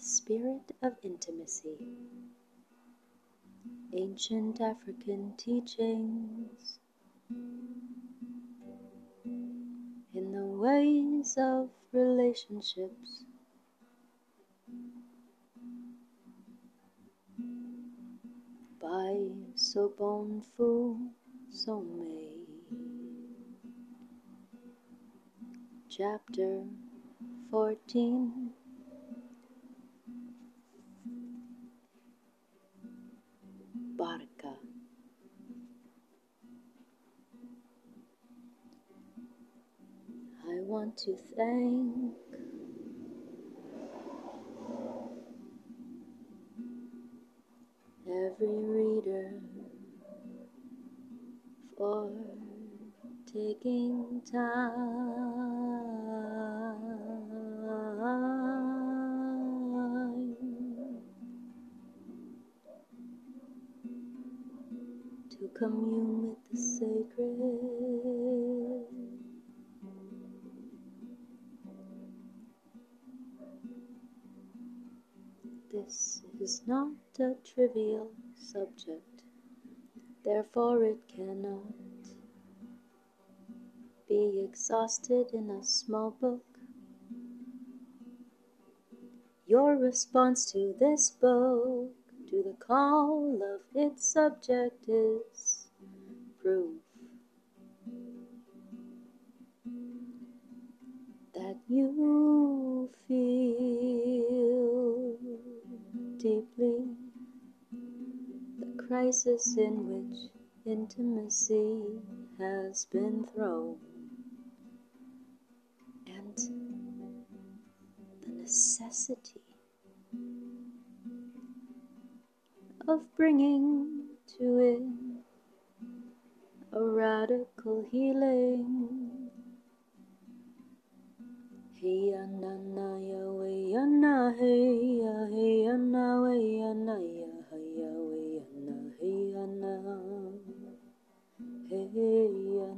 spirit of intimacy. Ancient African teachings in the ways of relationships. By Sobonfu Somé. Chapter 14 Barca I want to thank every reader for taking time commune with the sacred. This is not a trivial subject, therefore it cannot be exhausted in a small book. Your response to this book, to the call of its subject, is proof that you feel deeply the crisis in which intimacy has been thrown and the necessity of bringing to it radical healing. Na ya hey ya ya hey ya.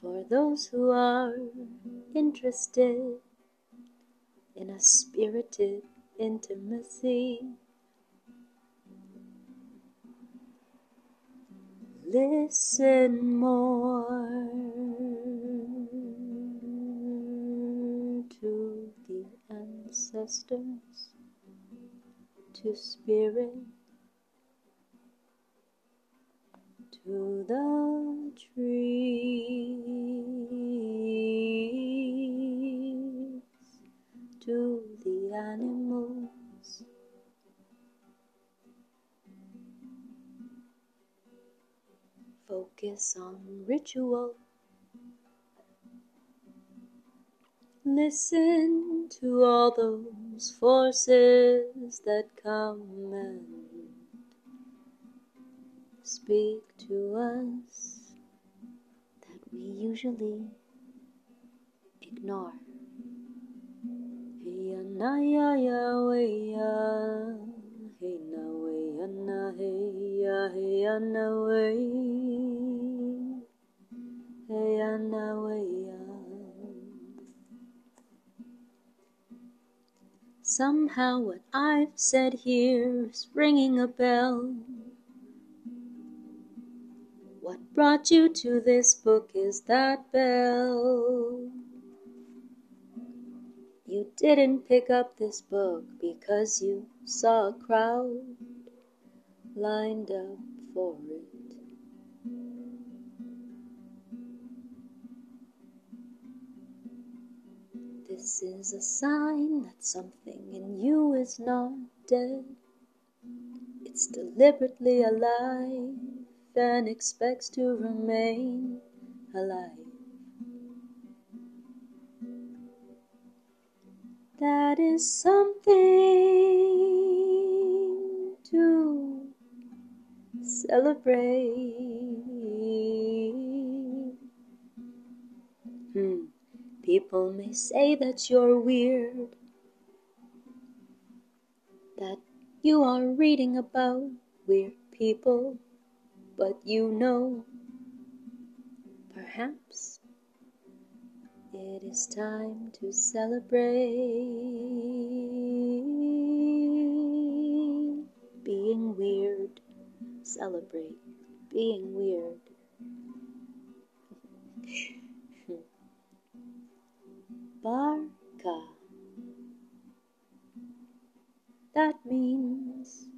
For those who are interested in a spirited intimacy. Listen more to the ancestors, to spirit, to the trees, to the animals. Focus on ritual. Listen to all those forces that come and speak to us that we usually ignore. Hey na ya ya we ya, hey na we ya na hey ya hey ya na we, hey ya na we. Somehow what I've said here is ringing a bell. What brought you to this book is that bell. You didn't pick up this book because you saw a crowd lined up for it. This is a sign that something in you is not dead. It's deliberately alive and expects to remain alive. That is something to celebrate. People may say that you're weird, that you are reading about weird people, but you know, perhaps It is time to celebrate being weird. Celebrate being weird. Barca. That means